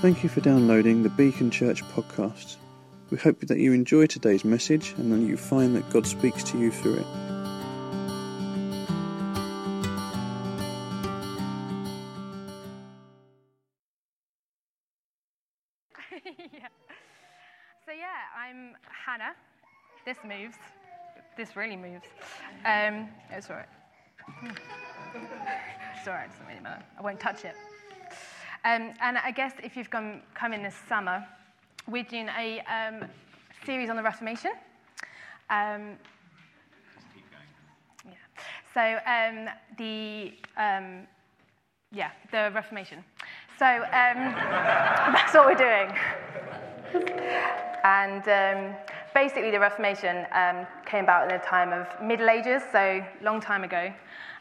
Thank you for downloading the Beacon Church podcast. We hope that you enjoy today's message and that you find that God speaks to you through it. yeah. So yeah, I'm Hannah. This moves. This really moves. Um, it's all right. It's all right. It doesn't really matter. I won't touch it. Um, and I guess if you've come, come in this summer, we're doing a um, series on the Reformation. Um, yeah. So um, the um, yeah, the Reformation. So um, that's what we're doing. And basically, the Reformation came about in the time of Middle Ages, so long time ago.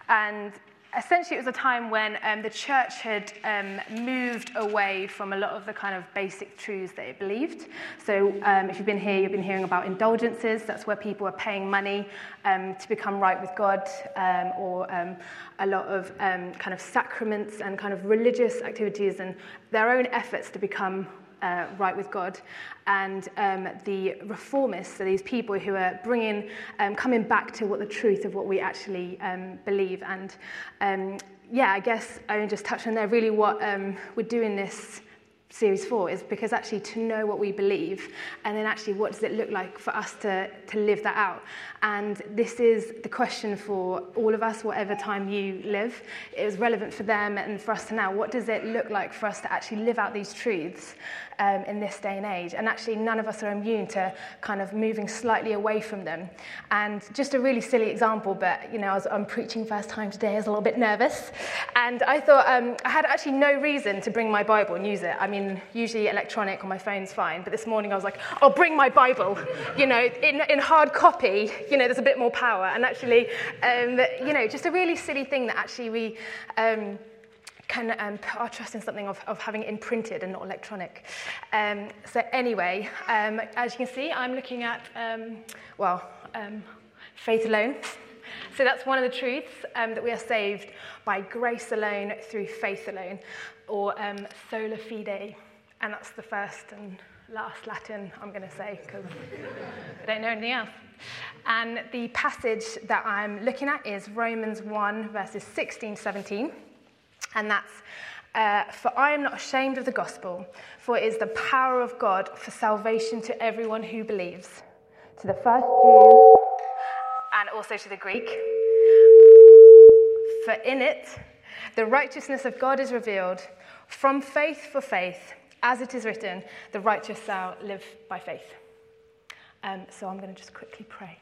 And essentially, it was a time when um, the church had um, moved away from a lot of the kind of basic truths that it believed. So, um, if you've been here, you've been hearing about indulgences. That's where people are paying money um, to become right with God, um, or um, a lot of kind of sacraments and kind of religious activities and their own efforts to become uh, right with God, and um, the reformists, so these people who are bringing, um, coming back to what the truth of what we actually um, believe. And um, yeah, I guess I just touched on there really what um, we're doing this series for is because actually to know what we believe and then actually what does it look like for us to, to live that out. And this is the question for all of us whatever time you live it was relevant for them and for us to now what does it look like for us to actually live out these truths um, in this day and age and actually none of us are immune to kind of moving slightly away from them and just a really silly example but you know I was, I'm preaching first time today I was a little bit nervous and I thought um, I had actually no reason to bring my Bible and use it I mean usually electronic on my phone's fine, but this morning I was like, I'll bring my Bible. You know, in, in hard copy, you know, there's a bit more power. And actually, um, you know, just a really silly thing that actually we um, can um, put our trust in something of, of having it imprinted and not electronic. Um, so anyway, um, as you can see, I'm looking at, um, well, um, faith alone. So that's one of the truths um, that we are saved by grace alone, through faith alone, or um, sola fide. And that's the first and last Latin I'm going to say because I don't know anything else. And the passage that I'm looking at is Romans 1, verses 16 17. And that's, uh, For I am not ashamed of the gospel, for it is the power of God for salvation to everyone who believes, to the first Jew and also to the Greek. For in it, the righteousness of God is revealed from faith for faith, as it is written, the righteous shall live by faith. Um, so I'm going to just quickly pray.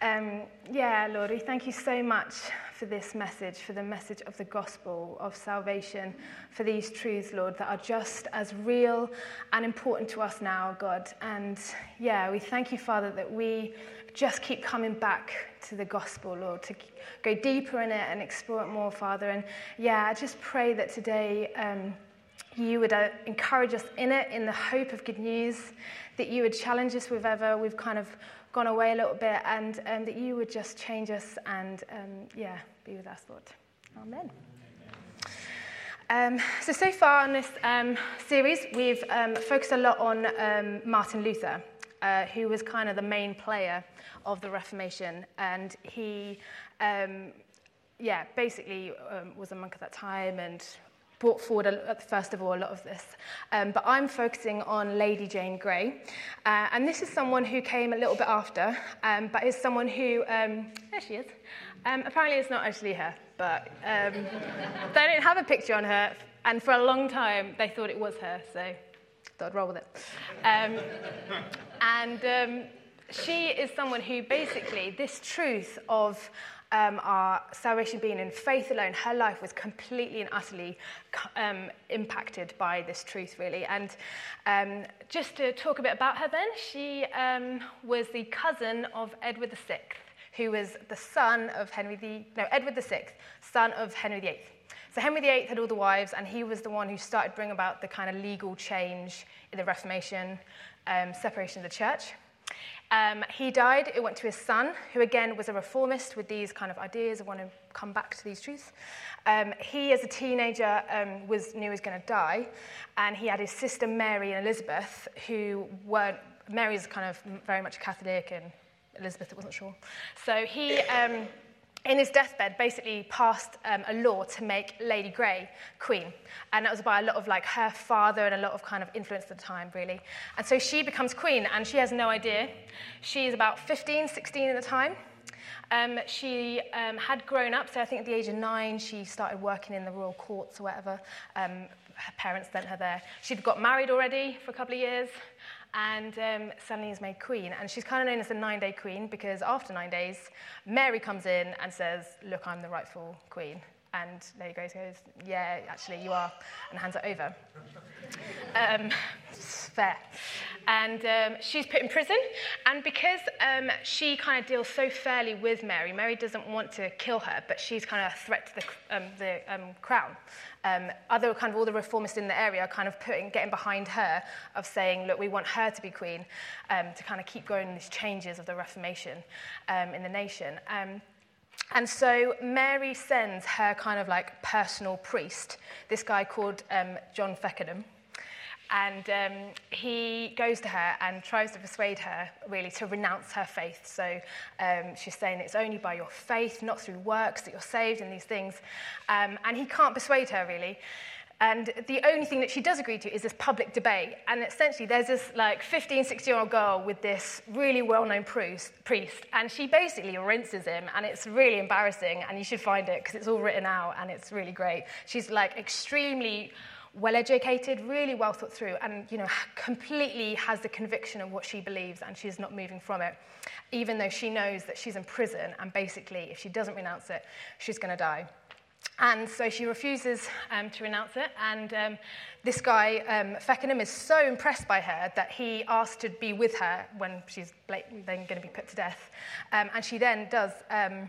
Um, yeah, Lord, we thank you so much for this message, for the message of the gospel of salvation, for these truths, Lord, that are just as real and important to us now, God. And yeah, we thank you, Father, that we just keep coming back to the gospel, Lord, to go deeper in it and explore it more, Father. And yeah, I just pray that today um, you would uh, encourage us in it, in the hope of good news, that you would challenge us with ever we've kind of gone away a little bit, and um, that you would just change us and, um, yeah, be with us, Lord. Amen. Um, so, so far in this um, series, we've um, focused a lot on um, Martin Luther, uh, who was kind of the main player of the Reformation. And he, um, yeah, basically um, was a monk at that time and brought forward, a, first of all, a lot of this. Um, but I'm focusing on Lady Jane Grey. Uh, and this is someone who came a little bit after, um, but is someone who, um, there she is. Um, apparently it's not actually her, but um, they don't have a picture on her. And for a long time, they thought it was her, so thought I'd roll with it. Um, and she is someone who basically, this truth of um, our salvation being in faith alone, her life was completely and utterly um, impacted by this truth, really. And um, just to talk a bit about her then, she um, was the cousin of Edward VI, who was the son of Henry the, no, Edward VI, son of Henry VIII. So Henry VIII had all the wives, and he was the one who started bringing about the kind of legal change in the Reformation, um, separation of the church. Um, he died, it went to his son, who again was a reformist with these kind of ideas of want to come back to these truths. Um, he, as a teenager, um, was, knew he was going to die, and he had his sister Mary and Elizabeth, who weren't, Mary's kind of very much Catholic, and Elizabeth wasn't sure. So he, um, in his deathbed, basically passed um, a law to make Lady Grey queen. And that was by a lot of like her father and a lot of kind of influence at the time, really. And so she becomes queen, and she has no idea. She is about 15, 16 at the time. Um, she um, had grown up, so I think at the age of nine, she started working in the royal courts or whatever. Um, her parents sent her there. She'd got married already for a couple of years, and um, suddenly is made queen. And she's kind of known as the nine day queen because after nine days, Mary comes in and says, Look, I'm the rightful queen. And Lady Grace goes, Yeah, actually, you are, and hands it over. um, fair. And um, she's put in prison. And because um, she kind of deals so fairly with Mary, Mary doesn't want to kill her, but she's kind of a threat to the, um, the um, crown. Um, other kind of all the reformists in the area are kind of putting, getting behind her of saying, look, we want her to be queen um, to kind of keep going these changes of the Reformation um, in the nation. Um, and so Mary sends her kind of like personal priest, this guy called um, John Feckenham, and um, he goes to her and tries to persuade her, really, to renounce her faith. So um, she's saying it's only by your faith, not through works, that you're saved and these things. Um, and he can't persuade her, really. And the only thing that she does agree to is this public debate. And essentially, there's this like 15, 16 year old girl with this really well known priest, and she basically rinses him. And it's really embarrassing. And you should find it because it's all written out and it's really great. She's like extremely well educated, really well thought through, and you know, completely has the conviction of what she believes and she's not moving from it, even though she knows that she's in prison and basically, if she doesn't renounce it, she's going to die. And so she refuses um, to renounce it. And um, this guy, um, Feckenham, is so impressed by her that he asks to be with her when she's then going to be put to death. Um, and she then does um,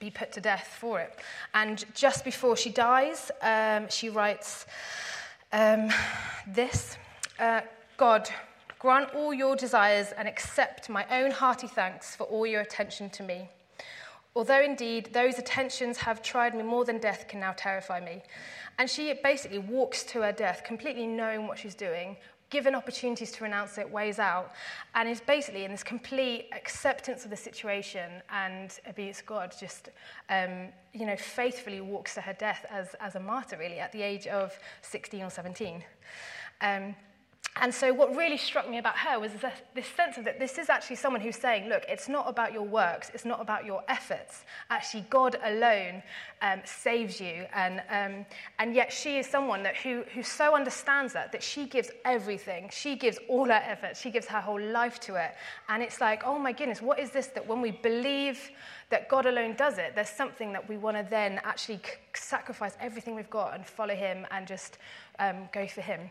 be put to death for it. And just before she dies, um, she writes um, this uh, God, grant all your desires and accept my own hearty thanks for all your attention to me. Although indeed those attentions have tried me more than death can now terrify me. And she basically walks to her death, completely knowing what she's doing, given opportunities to renounce it, weighs out, and is basically in this complete acceptance of the situation and abuse God, just, um, you know, faithfully walks to her death as, as a martyr, really, at the age of 16 or 17. Um, and so, what really struck me about her was this sense of that this is actually someone who's saying, Look, it's not about your works, it's not about your efforts. Actually, God alone um, saves you. And, um, and yet, she is someone that, who, who so understands that, that she gives everything. She gives all her efforts, she gives her whole life to it. And it's like, Oh my goodness, what is this that when we believe that God alone does it, there's something that we want to then actually sacrifice everything we've got and follow Him and just um, go for Him.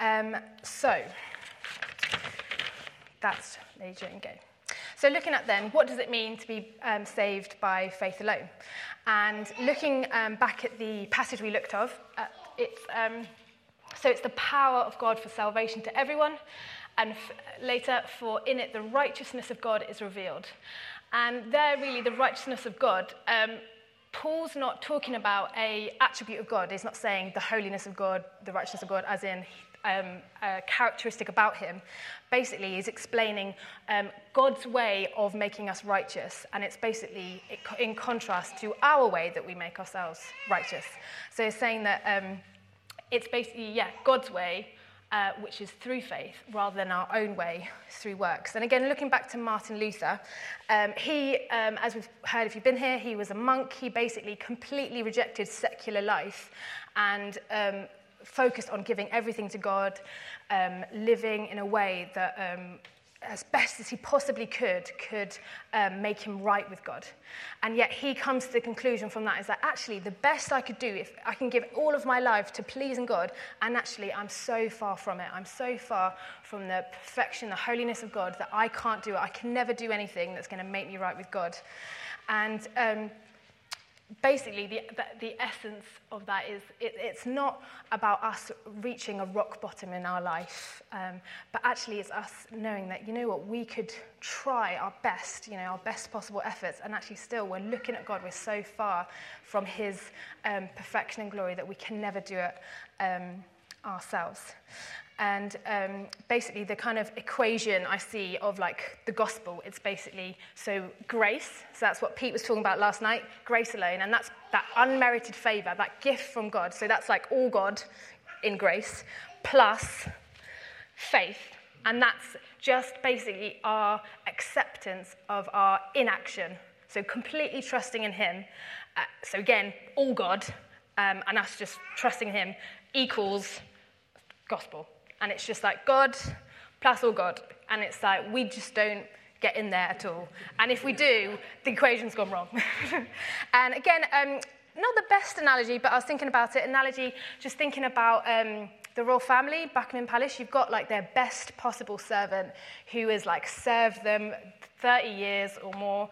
Um, so, that's Major and Go. So, looking at then, what does it mean to be um, saved by faith alone? And looking um, back at the passage we looked of, uh, it's, um, so it's the power of God for salvation to everyone, and f- later, for in it the righteousness of God is revealed. And there, really, the righteousness of God. Um, Paul's not talking about a attribute of God. He's not saying the holiness of God, the righteousness of God, as in um, characteristic about him. Basically, he's explaining um, God's way of making us righteous, and it's basically in contrast to our way that we make ourselves righteous. So he's saying that um, it's basically, yeah, God's way, uh, which is through faith, rather than our own way through works. And again, looking back to Martin Luther, um, he, um, as we've heard if you've been here, he was a monk. He basically completely rejected secular life and um, focused on giving everything to God, um, living in a way that, um, as best as he possibly could, could um, make him right with God. And yet he comes to the conclusion from that is that actually the best I could do, if I can give all of my life to pleasing God, and actually I'm so far from it. I'm so far from the perfection, the holiness of God that I can't do it. I can never do anything that's going to make me right with God. And um, basically, the, the, the, essence of that is it, it's not about us reaching a rock bottom in our life, um, but actually it's us knowing that, you know what, we could try our best, you know, our best possible efforts, and actually still we're looking at God, we're so far from His um, perfection and glory that we can never do it um, ourselves. And um, basically, the kind of equation I see of like the gospel, it's basically so grace. So that's what Pete was talking about last night grace alone. And that's that unmerited favor, that gift from God. So that's like all God in grace, plus faith. And that's just basically our acceptance of our inaction. So completely trusting in Him. Uh, so again, all God, um, and us just trusting Him equals gospel. And it's just like God plus all God. And it's like we just don't get in there at all. And if we do, the equation's gone wrong. and again, um, not the best analogy, but I was thinking about it. Analogy, just thinking about um, the royal family, Buckingham Palace. You've got like their best possible servant who has like served them 30 years or more,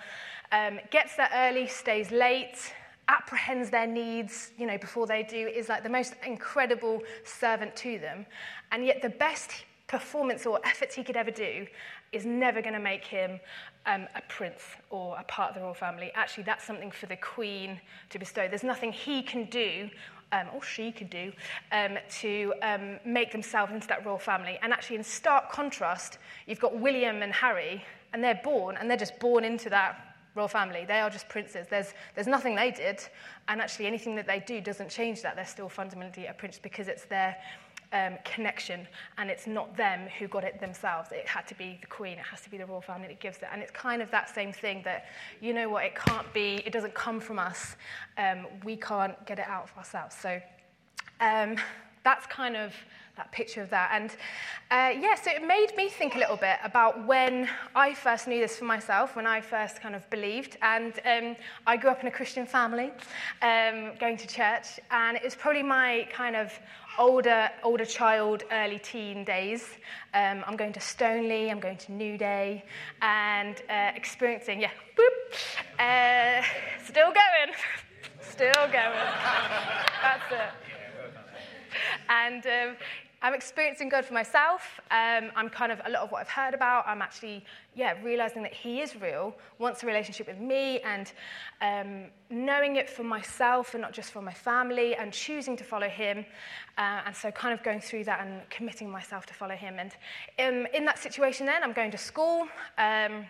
um, gets there early, stays late, apprehends their needs, you know, before they do, is like the most incredible servant to them. And yet the best performance or efforts he could ever do is never going to make him um, a prince or a part of the royal family. Actually, that's something for the queen to bestow. There's nothing he can do um, or she could do um, to um, make themselves into that royal family. And actually, in stark contrast, you've got William and Harry, and they're born, and they're just born into that royal family. They are just princes. There's, there's nothing they did, and actually anything that they do doesn't change that. They're still fundamentally a prince because it's their um, connection, and it's not them who got it themselves. It had to be the queen, it has to be the royal family that gives it. And it's kind of that same thing that, you know what, it can't be, it doesn't come from us. Um, we can't get it out of ourselves. So um, that's kind of that picture of that. And uh, yeah, so it made me think a little bit about when I first knew this for myself, when I first kind of believed. And um, I grew up in a Christian family, um, going to church, and it was probably my kind of older, older child, early teen days. Um, I'm going to Stoneleigh, I'm going to New Day, and uh, experiencing, yeah, boop, uh, still going, still going. That's it. And um, I'm experiencing God for myself. Um, I'm kind of a lot of what I've heard about. I'm actually, yeah, realizing that He is real, wants a relationship with me, and um, knowing it for myself and not just for my family, and choosing to follow Him. Uh, and so, kind of going through that and committing myself to follow Him. And um, in that situation, then I'm going to school. Um,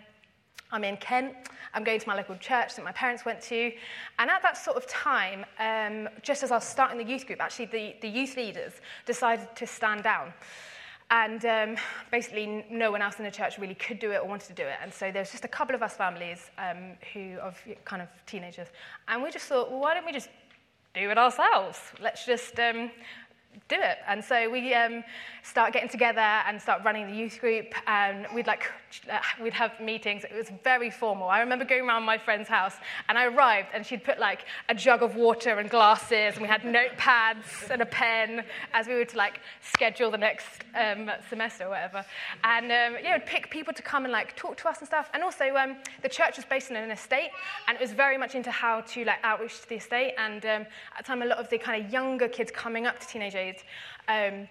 I'm in Kent. I'm going to my local church that my parents went to. And at that sort of time, um, just as I was starting the youth group, actually the, the youth leaders decided to stand down. And um, basically, no one else in the church really could do it or wanted to do it. And so there was just a couple of us families um, who, of kind of teenagers. And we just thought, well, why don't we just do it ourselves? Let's just um, do it. And so we um, start getting together and start running the youth group. And we'd like uh, we'd have meetings. It was very formal. I remember going around my friend's house, and I arrived, and she'd put like a jug of water and glasses, and we had notepads and a pen as we were to like schedule the next um, semester or whatever. And um, yeah, would pick people to come and like talk to us and stuff. And also, um, the church was based in an estate, and it was very much into how to like outreach to the estate. And um, at the time, a lot of the kind of younger kids coming up to teenage age um,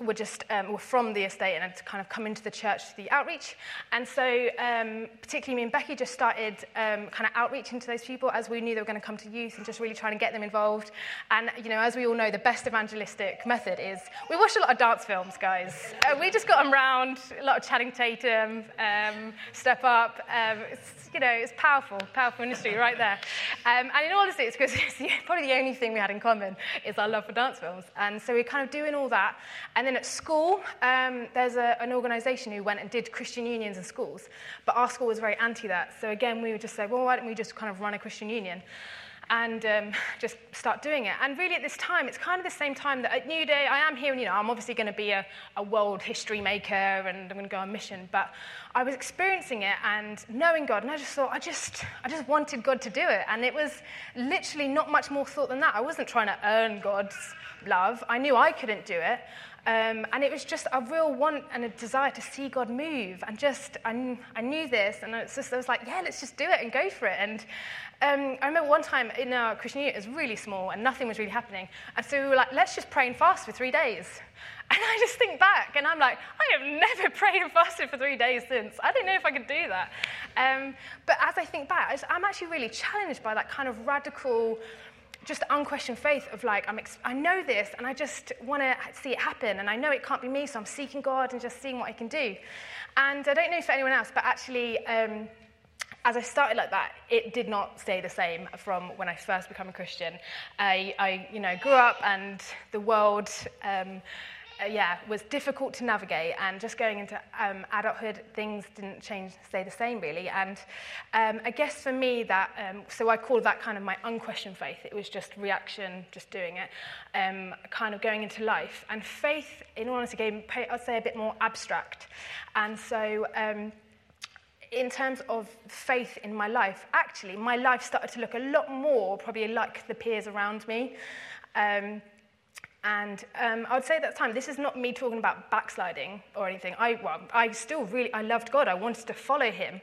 were just um, were from the estate and had to kind of come into the church to the outreach. And so, um, particularly me and Becky just started um, kind of outreaching to those people as we knew they were going to come to youth and just really trying to get them involved. And you know, as we all know, the best evangelistic method is we watch a lot of dance films, guys. Uh, we just got them round, a lot of Channing Tatum, um, Step Up. Um, you know, it's powerful, powerful industry right there. Um, and in all honesty, it's because it's probably the only thing we had in common is our love for dance films. And so we're kind of doing all that. And then at school, um, there's a, an organisation who went and did Christian unions in schools, but our school was very anti that. So again, we would just say, well, why don't we just kind of run a Christian union? and um, just start doing it. And really, at this time, it's kind of the same time that at New Day, I am here, and you know, I'm obviously going to be a, a world history maker, and I'm going to go on mission. But I was experiencing it and knowing God, and I just thought, I just, I just wanted God to do it. And it was literally not much more thought than that. I wasn't trying to earn God's love. I knew I couldn't do it. Um, and it was just a real want and a desire to see God move. And just, I, I knew this, and it's just, I was like, yeah, let's just do it and go for it. And um, I remember one time in our Christian unit, it was really small and nothing was really happening. And so we were like, let's just pray and fast for three days. And I just think back and I'm like, I have never prayed and fasted for three days since. I don't know if I could do that. Um, but as I think back, I'm actually really challenged by that kind of radical, just unquestioned faith of like, I'm ex- I know this and I just want to see it happen. And I know it can't be me, so I'm seeking God and just seeing what I can do. And I don't know for anyone else, but actually, um, as I started like that, it did not stay the same from when I first became a Christian. I, I you know, grew up and the world, um, uh, yeah, was difficult to navigate. And just going into um, adulthood, things didn't change, stay the same really. And um, I guess for me, that um, so I call that kind of my unquestioned faith. It was just reaction, just doing it, um, kind of going into life. And faith, in all honesty, I'd say a bit more abstract. And so. Um, in terms of faith in my life, actually, my life started to look a lot more probably like the peers around me. Um, and um, I would say at that time, this is not me talking about backsliding or anything. I, well, I still really, I loved God. I wanted to follow him.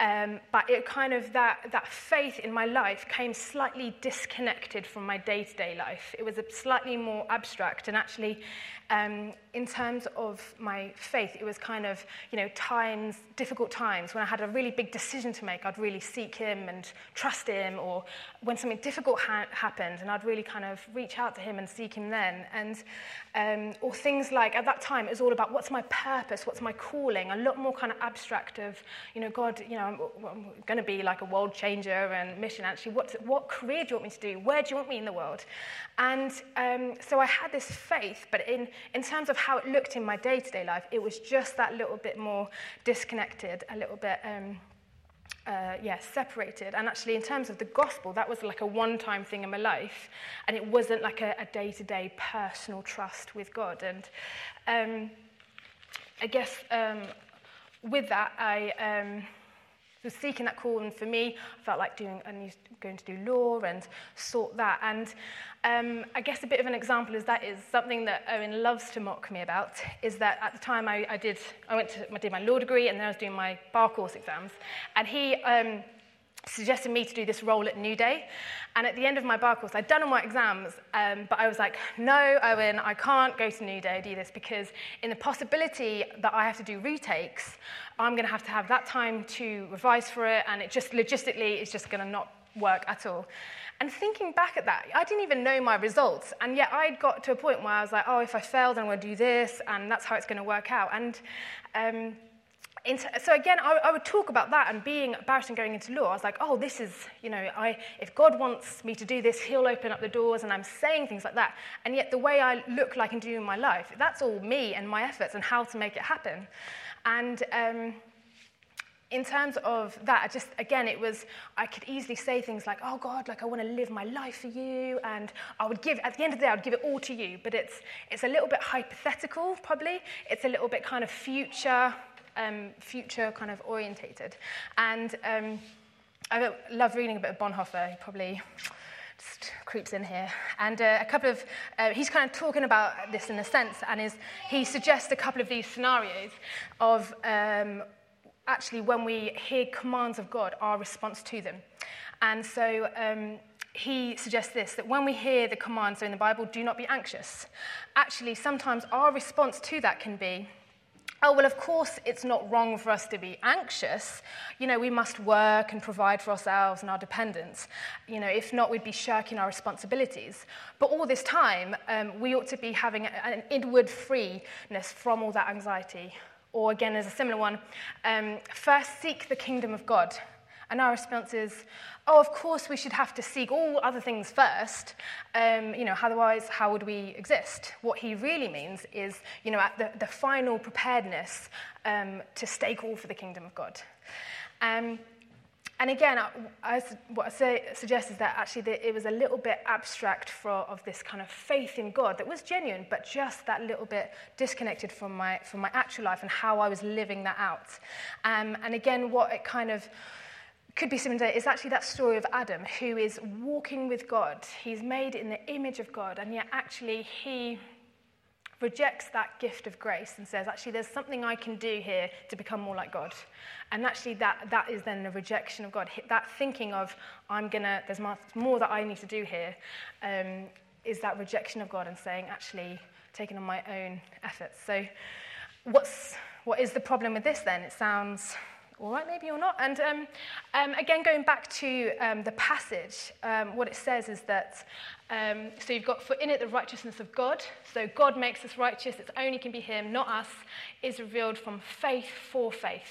Um, but it kind of, that, that faith in my life came slightly disconnected from my day-to-day life. It was a slightly more abstract. And actually, um, in terms of my faith, it was kind of, you know, times, difficult times when I had a really big decision to make, I'd really seek him and trust him, or when something difficult ha- happened, and I'd really kind of reach out to him and seek him then. And, um, or things like, at that time, it was all about what's my purpose, what's my calling, a lot more kind of abstract of, you know, God, you know, I'm, I'm going to be like a world changer and mission, actually, what, what career do you want me to do? Where do you want me in the world? And um, so I had this faith, but in, in terms of how it looked in my day to day life, it was just that little bit more disconnected, a little bit. Um, uh, yeah, separated. And actually, in terms of the gospel, that was like a one time thing in my life. And it wasn't like a day to day personal trust with God. And um, I guess um, with that, I. Um, was seeking that calling for me. I felt like doing I was going to do law and sort that. And um, I guess a bit of an example is that is something that Owen loves to mock me about is that at the time I, I did I went to I did my law degree and then I was doing my bar course exams, and he. Um, suggested me to do this role at New Day. And at the end of my bar course, I'd done all my exams, um, but I was like, no, Owen, I can't go to New Day do this because in the possibility that I have to do retakes, I'm going to have to have that time to revise for it, and it just logistically is just going to not work at all. And thinking back at that, I didn't even know my results, and yet I'd got to a point where I was like, oh, if I fail, then I'm going to do this, and that's how it's going to work out. And um, so again, I, I, would talk about that and being about and going into law. I was like, oh, this is, you know, I, if God wants me to do this, he'll open up the doors, and I'm saying things like that. And yet the way I look like and do in my life, that's all me and my efforts and how to make it happen. And um, in terms of that, I just again, it was, I could easily say things like, oh God, like I want to live my life for you. And I would give, at the end of the day, I'd give it all to you. But it's, it's a little bit hypothetical, probably. It's a little bit kind of future um, future kind of orientated. And um, I love reading a bit of Bonhoeffer. He probably just creeps in here. And uh, a couple of, uh, he's kind of talking about this in a sense, and is, he suggests a couple of these scenarios of um, actually when we hear commands of God, our response to them. And so um, he suggests this that when we hear the commands in the Bible, do not be anxious. Actually, sometimes our response to that can be, oh, well, of course, it's not wrong for us to be anxious. You know, we must work and provide for ourselves and our dependents. You know, if not, we'd be shirking our responsibilities. But all this time, um, we ought to be having an inward freeness from all that anxiety. Or again, there's a similar one um, first seek the kingdom of God. And our response is, oh, of course we should have to seek all other things first. Um, you know, otherwise, how would we exist? What he really means is, you know, the, the final preparedness um, to stake all for the kingdom of God. Um, and again, I, what I say, suggest is that actually it was a little bit abstract for, of this kind of faith in God that was genuine, but just that little bit disconnected from my, from my actual life and how I was living that out. Um, and again, what it kind of could be similar is actually that story of Adam, who is walking with God. He's made in the image of God, and yet actually he rejects that gift of grace and says, actually, there's something I can do here to become more like God. And actually, that, that is then a rejection of God. That thinking of, I'm going to, there's more that I need to do here, um, is that rejection of God and saying, actually, taking on my own efforts. So, what's, what is the problem with this then? It sounds all right, maybe you're not. And um, um, again, going back to um, the passage, um, what it says is that, um, so you've got for in it the righteousness of God. So God makes us righteous. It only can be Him, not us, is revealed from faith for faith.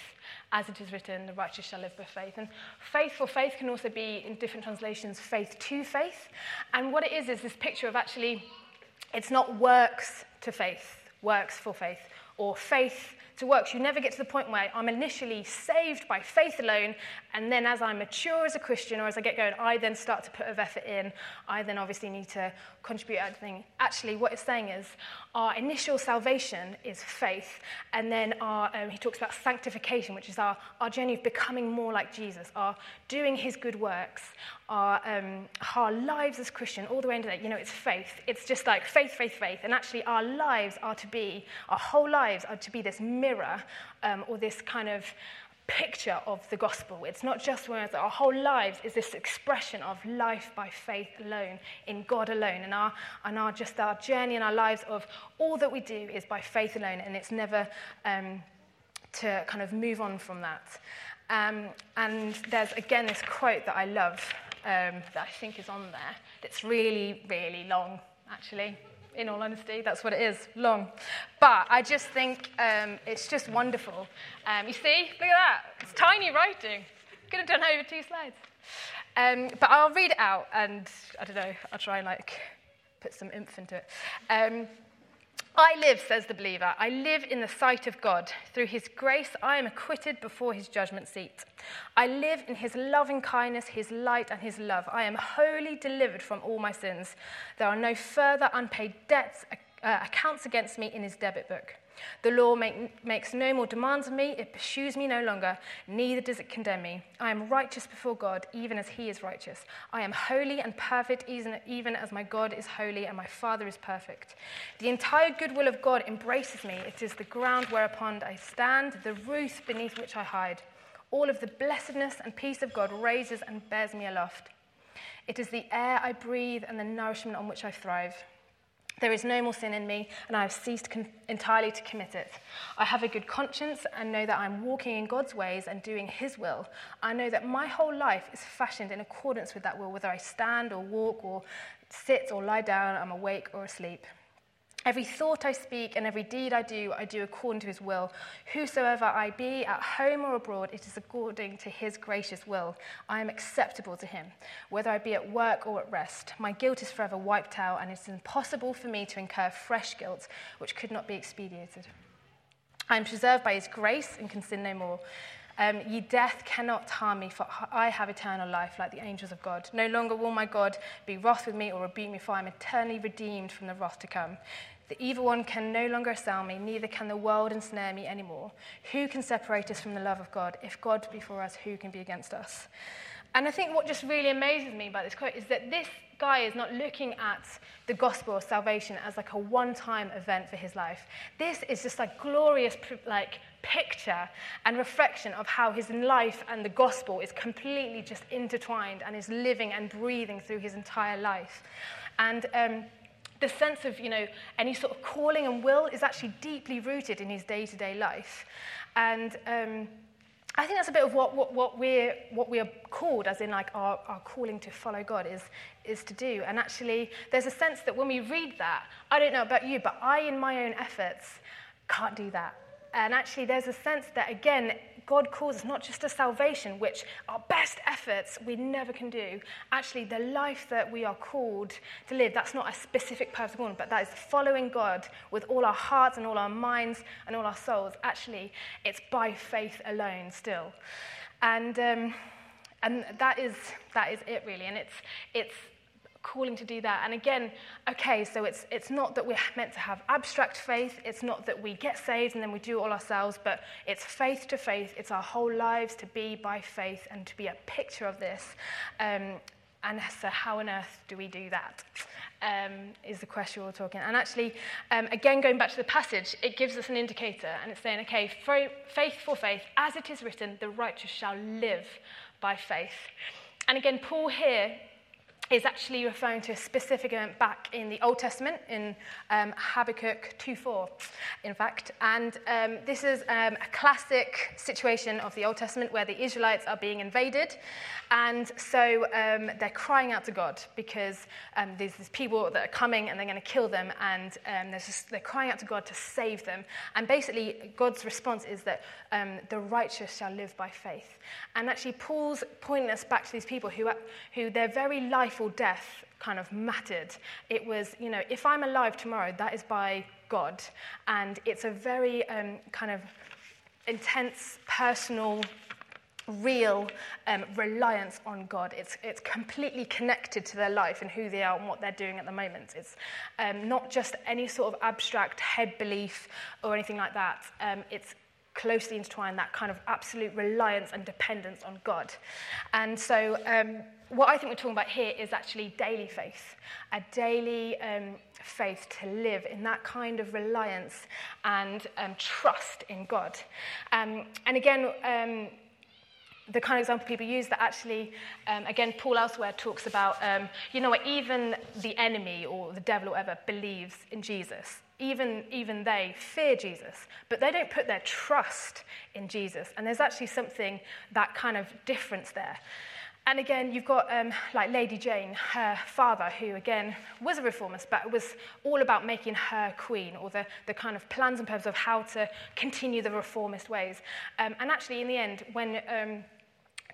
As it is written, the righteous shall live by faith. And faith for faith can also be, in different translations, faith to faith. And what it is, is this picture of actually, it's not works to faith, works for faith, or faith to works. You never get to the point where I'm initially saved by faith alone, and then as I mature as a Christian or as I get going, I then start to put of effort in. I then obviously need to contribute everything. Actually, what it's saying is our initial salvation is faith, and then our, um, he talks about sanctification, which is our, our journey of becoming more like Jesus, our doing his good works, our, um, our lives as Christian, all the way into that, you know, it's faith. It's just like faith, faith, faith. And actually, our lives are to be, our whole lives are to be this mirror um, or this kind of picture of the gospel. It's not just words, our whole lives is this expression of life by faith alone, in God alone. And our, and our just our journey and our lives of all that we do is by faith alone, and it's never um, to kind of move on from that. Um, and there's again this quote that I love um, that I think is on there. It's really, really long, actually. In all honesty, that's what it is, long. But I just think um, it's just wonderful. Um, you see, look at that. It's tiny writing. Could have done over two slides. Um, but I'll read it out and, I don't know, I'll try and like put some info into it. Um, I live, says the believer. I live in the sight of God. Through his grace, I am acquitted before his judgment seat. I live in his loving kindness, his light, and his love. I am wholly delivered from all my sins. There are no further unpaid debts, uh, accounts against me in his debit book. The law make, makes no more demands of me, it pursues me no longer, neither does it condemn me. I am righteous before God, even as he is righteous. I am holy and perfect, even as my God is holy and my Father is perfect. The entire goodwill of God embraces me. It is the ground whereupon I stand, the roof beneath which I hide. All of the blessedness and peace of God raises and bears me aloft. It is the air I breathe and the nourishment on which I thrive. There is no more sin in me, and I have ceased con- entirely to commit it. I have a good conscience and know that I'm walking in God's ways and doing His will. I know that my whole life is fashioned in accordance with that will, whether I stand or walk or sit or lie down, I'm awake or asleep. Every thought I speak and every deed I do, I do according to his will. Whosoever I be, at home or abroad, it is according to his gracious will. I am acceptable to him, whether I be at work or at rest. My guilt is forever wiped out, and it is impossible for me to incur fresh guilt, which could not be expedited. I am preserved by his grace and can sin no more. Um, ye death cannot harm me, for I have eternal life, like the angels of God. No longer will my God be wroth with me or rebuke me, for I am eternally redeemed from the wrath to come. The evil one can no longer assail me, neither can the world ensnare me anymore. Who can separate us from the love of God? If God be for us, who can be against us? And I think what just really amazes me about this quote is that this guy is not looking at the gospel of salvation as like a one-time event for his life. This is just a glorious like picture and reflection of how his life and the gospel is completely just intertwined and is living and breathing through his entire life. And um, the sense of, you know, any sort of calling and will is actually deeply rooted in his day-to-day life. And um, I think that's a bit of what, what, what, we're, what we are called, as in like our, our calling to follow God, is, is to do. And actually, there's a sense that when we read that, I don't know about you, but I, in my own efforts, can't do that. And actually, there's a sense that, again, God calls us not just to salvation, which our best efforts we never can do. Actually, the life that we are called to live, that's not a specific purpose of but that is following God with all our hearts and all our minds and all our souls. Actually, it's by faith alone still. And, um, and that, is, that is it, really. And it's, it's calling to do that. And again, okay, so it's, it's not that we're meant to have abstract faith, it's not that we get saved and then we do it all ourselves, but it's faith to faith. It's our whole lives to be by faith and to be a picture of this. Um, and so, how on earth do we do that? Um, is the question we're talking. And actually, um, again, going back to the passage, it gives us an indicator, and it's saying, okay, faith for faith, as it is written, the righteous shall live by faith. And again, Paul here is actually referring to a specific event back in the Old Testament, in um, Habakkuk 2.4, in fact. And um, this is um, a classic situation of the Old Testament where the Israelites are being invaded. And so um, they're crying out to God because um, there's these people that are coming and they're going to kill them. And um, just, they're crying out to God to save them. And basically, God's response is that the righteous shall live by faith. And actually, Paul's pointing us back to these people who, who their very life or death kind of mattered. It was, you know, if I'm alive tomorrow, that is by God. And it's a very um, kind of intense, personal, real um, reliance on God. It's, it's completely connected to their life and who they are and what they're doing at the moment. It's um, not just any sort of abstract head belief or anything like that. Um, it's closely intertwined, that kind of absolute reliance and dependence on God. And so um, what I think we're talking about here is actually daily faith, a daily um, faith to live in that kind of reliance and um, trust in God. Um, and again, um, the kind of example people use that actually, um, again, Paul elsewhere talks about, um, you know what, even the enemy or the devil or whatever believes in Jesus. Even, even they fear Jesus, but they don't put their trust in Jesus. And there's actually something, that kind of difference there. And again, you've got um, like Lady Jane, her father, who again was a reformist, but it was all about making her queen, or the, the kind of plans and purposes of how to continue the reformist ways. Um, and actually, in the end, when um,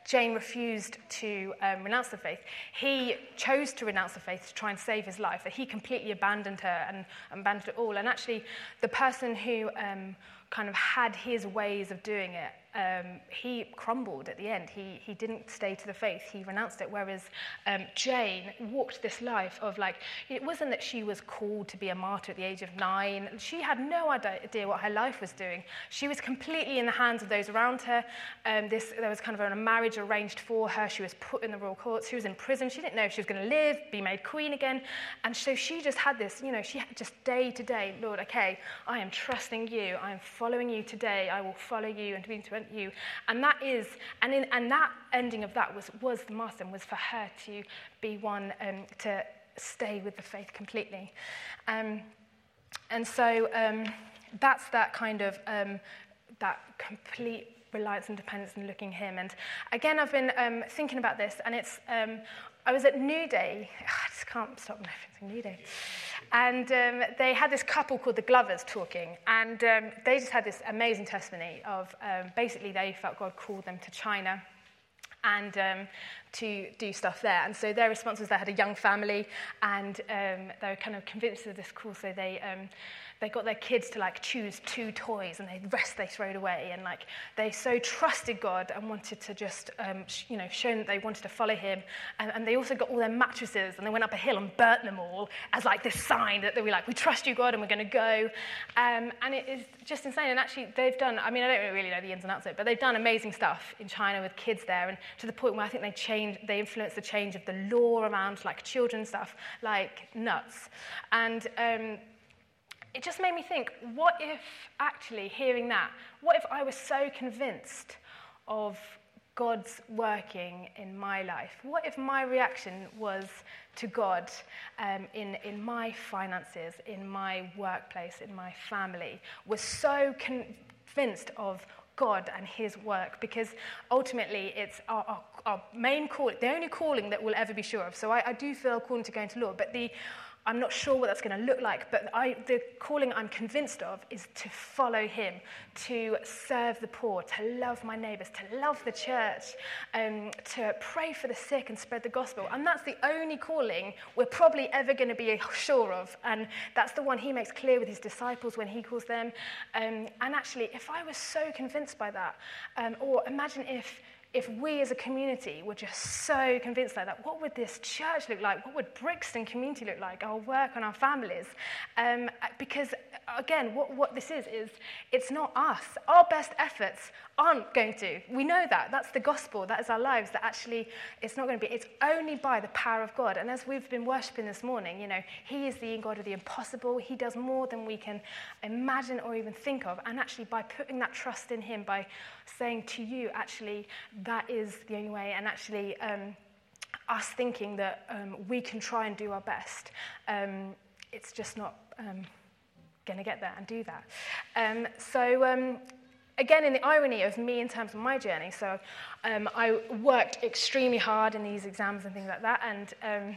Jane refused to um, renounce the faith. He chose to renounce the faith to try and save his life, that he completely abandoned her and abandoned it all. And actually, the person who um, kind of had his ways of doing it um, he crumbled at the end. He, he didn't stay to the faith. He renounced it. Whereas um, Jane walked this life of like, it wasn't that she was called to be a martyr at the age of nine. She had no idea what her life was doing. She was completely in the hands of those around her. Um, this, there was kind of a marriage arranged for her. She was put in the royal courts. She was in prison. She didn't know if she was going to live, be made queen again. And so she just had this, you know, she had just day to day, Lord, okay, I am trusting you. I am following you today. I will follow you and be to you? And that is, and, in, and that ending of that was, was the Mass and was for her to be one um, to stay with the faith completely. Um, and so um, that's that kind of um, that complete reliance and dependence and looking him. And again, I've been um, thinking about this, and it's um, I was at New Day. I just can't stop referencing New Day. And um, they had this couple called the Glovers talking, and um, they just had this amazing testimony of um, basically they felt God called them to China and um, to do stuff there. And so their response was they had a young family, and um, they were kind of convinced of this call, so they um, they got their kids to like choose two toys and the rest they throwed away. And like they so trusted god and wanted to just um, sh- you know show that they wanted to follow him. And, and they also got all their mattresses and they went up a hill and burnt them all as like this sign that they were like we trust you god and we're going to go. Um, and it is just insane. And actually they've done i mean i don't really know the ins and outs of it but they've done amazing stuff in china with kids there and to the point where i think they changed they influenced the change of the law around like children stuff like nuts. And um, it just made me think what if, actually, hearing that, what if I was so convinced of God's working in my life? What if my reaction was to God um, in, in my finances, in my workplace, in my family, was so convinced of God and His work because ultimately it's our, our, our main call, the only calling that we'll ever be sure of. So I, I do feel called to go into law, but the I'm not sure what that's going to look like, but I, the calling I'm convinced of is to follow him, to serve the poor, to love my neighbours, to love the church, um, to pray for the sick and spread the gospel. And that's the only calling we're probably ever going to be sure of. And that's the one he makes clear with his disciples when he calls them. Um, and actually, if I was so convinced by that, um, or imagine if if we as a community were just so convinced like that, what would this church look like? What would Brixton community look like? Our work and our families. Um, because, again, what, what this is, is it's not us. Our best efforts aren't going to. We know that. That's the gospel. That is our lives. That actually, it's not going to be. It's only by the power of God. And as we've been worshipping this morning, you know, He is the God of the impossible. He does more than we can imagine or even think of. And actually, by putting that trust in Him, by saying to you, actually, that is the only way, and actually, um, us thinking that um, we can try and do our best, um, it's just not um, going to get there and do that. Um, so, um, again, in the irony of me in terms of my journey, so um, I worked extremely hard in these exams and things like that, and um,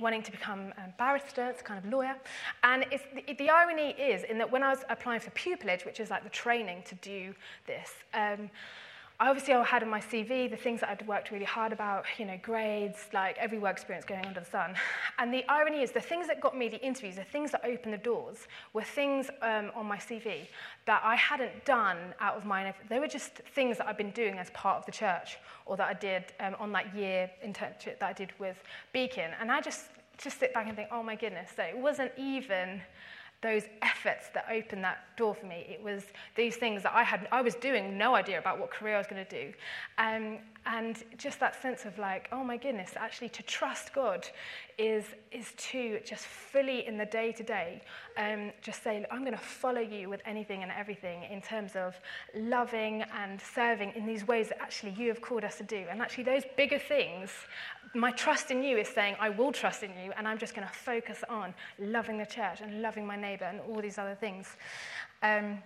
wanting to become a barrister, it's kind of lawyer. And it's, the, the irony is in that when I was applying for pupillage, which is like the training to do this, um, I obviously I had on my CV the things that I'd worked really hard about, you know, grades, like every work experience going under the sun. And the irony is the things that got me the interviews, the things that opened the doors, were things um, on my CV that I hadn't done out of my. They were just things that I'd been doing as part of the church or that I did um, on that year internship that I did with Beacon. And I just, just sit back and think, oh my goodness, so it wasn't even those efforts that opened that door for me. It was these things that I had, I was doing no idea about what career I was going to do. Um, and just that sense of like, oh my goodness, actually to trust God is, is to just fully in the day to day, just say, I'm going to follow you with anything and everything in terms of loving and serving in these ways that actually you have called us to do. And actually, those bigger things, my trust in you is saying, I will trust in you, and I'm just going to focus on loving the church and loving my neighbor and all these other things. Um,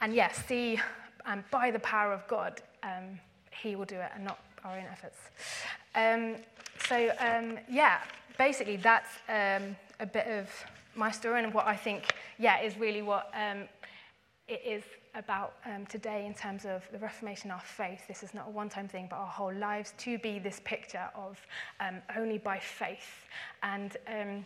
and yes, yeah, see, um, by the power of God, um, He will do it and not our own efforts. Um, so, um, yeah, basically, that's um, a bit of my story and what I think, yeah, is really what it is about um, today in terms of the Reformation, our faith. This is not a one time thing, but our whole lives to be this picture of um, only by faith. And, um,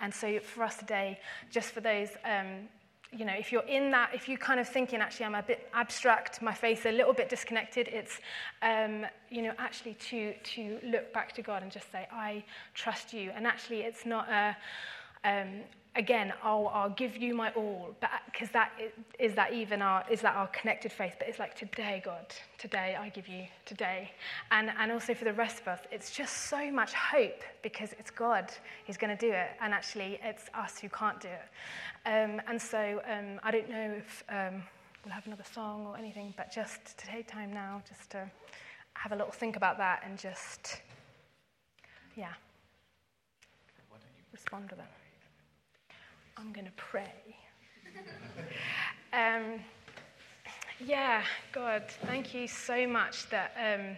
and so for us today, just for those um, you know, if you're in that, if you're kind of thinking, actually, I'm a bit abstract, my faith a little bit disconnected, it's, um, you know, actually to, to look back to God and just say, I trust you. And actually, it's not a, um, again, I'll, I'll give you my all, but because that is that even our is that our connected faith. But it's like today, God, today I give you today, and and also for the rest of us, it's just so much hope because it's God who's going to do it, and actually it's us who can't do it. Um, and so um, I don't know if um, we'll have another song or anything, but just to take time now, just to have a little think about that and just yeah respond to that. I'm going to pray. um, yeah, God, thank you so much that um,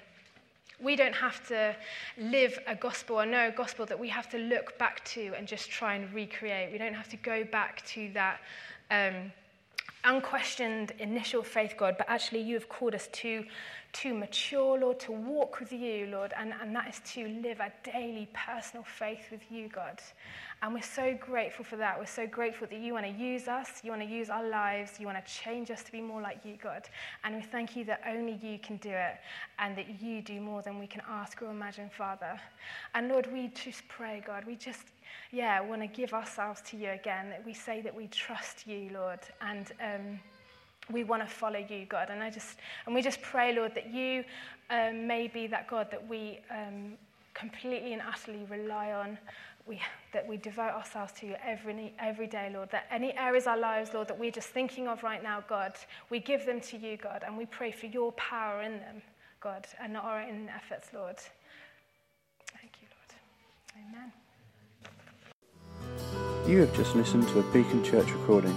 we don't have to live a gospel or know a gospel that we have to look back to and just try and recreate. We don't have to go back to that um, unquestioned initial faith, God, but actually you have called us to, to mature, Lord, to walk with you, Lord, and, and that is to live a daily personal faith with you, God. And we're so grateful for that. We're so grateful that you want to use us, you want to use our lives, you want to change us to be more like you, God. And we thank you that only you can do it and that you do more than we can ask or imagine, Father. And Lord, we just pray, God, we just, yeah, want to give ourselves to you again, that we say that we trust you, Lord. And, um, we want to follow you, God. And I just and we just pray, Lord, that you um, may be that God that we um, completely and utterly rely on we, that we devote ourselves to you every, every day, Lord. That any areas of our lives, Lord, that we're just thinking of right now, God, we give them to you, God, and we pray for your power in them, God, and not our own efforts, Lord. Thank you, Lord. Amen. You have just listened to a Beacon Church recording.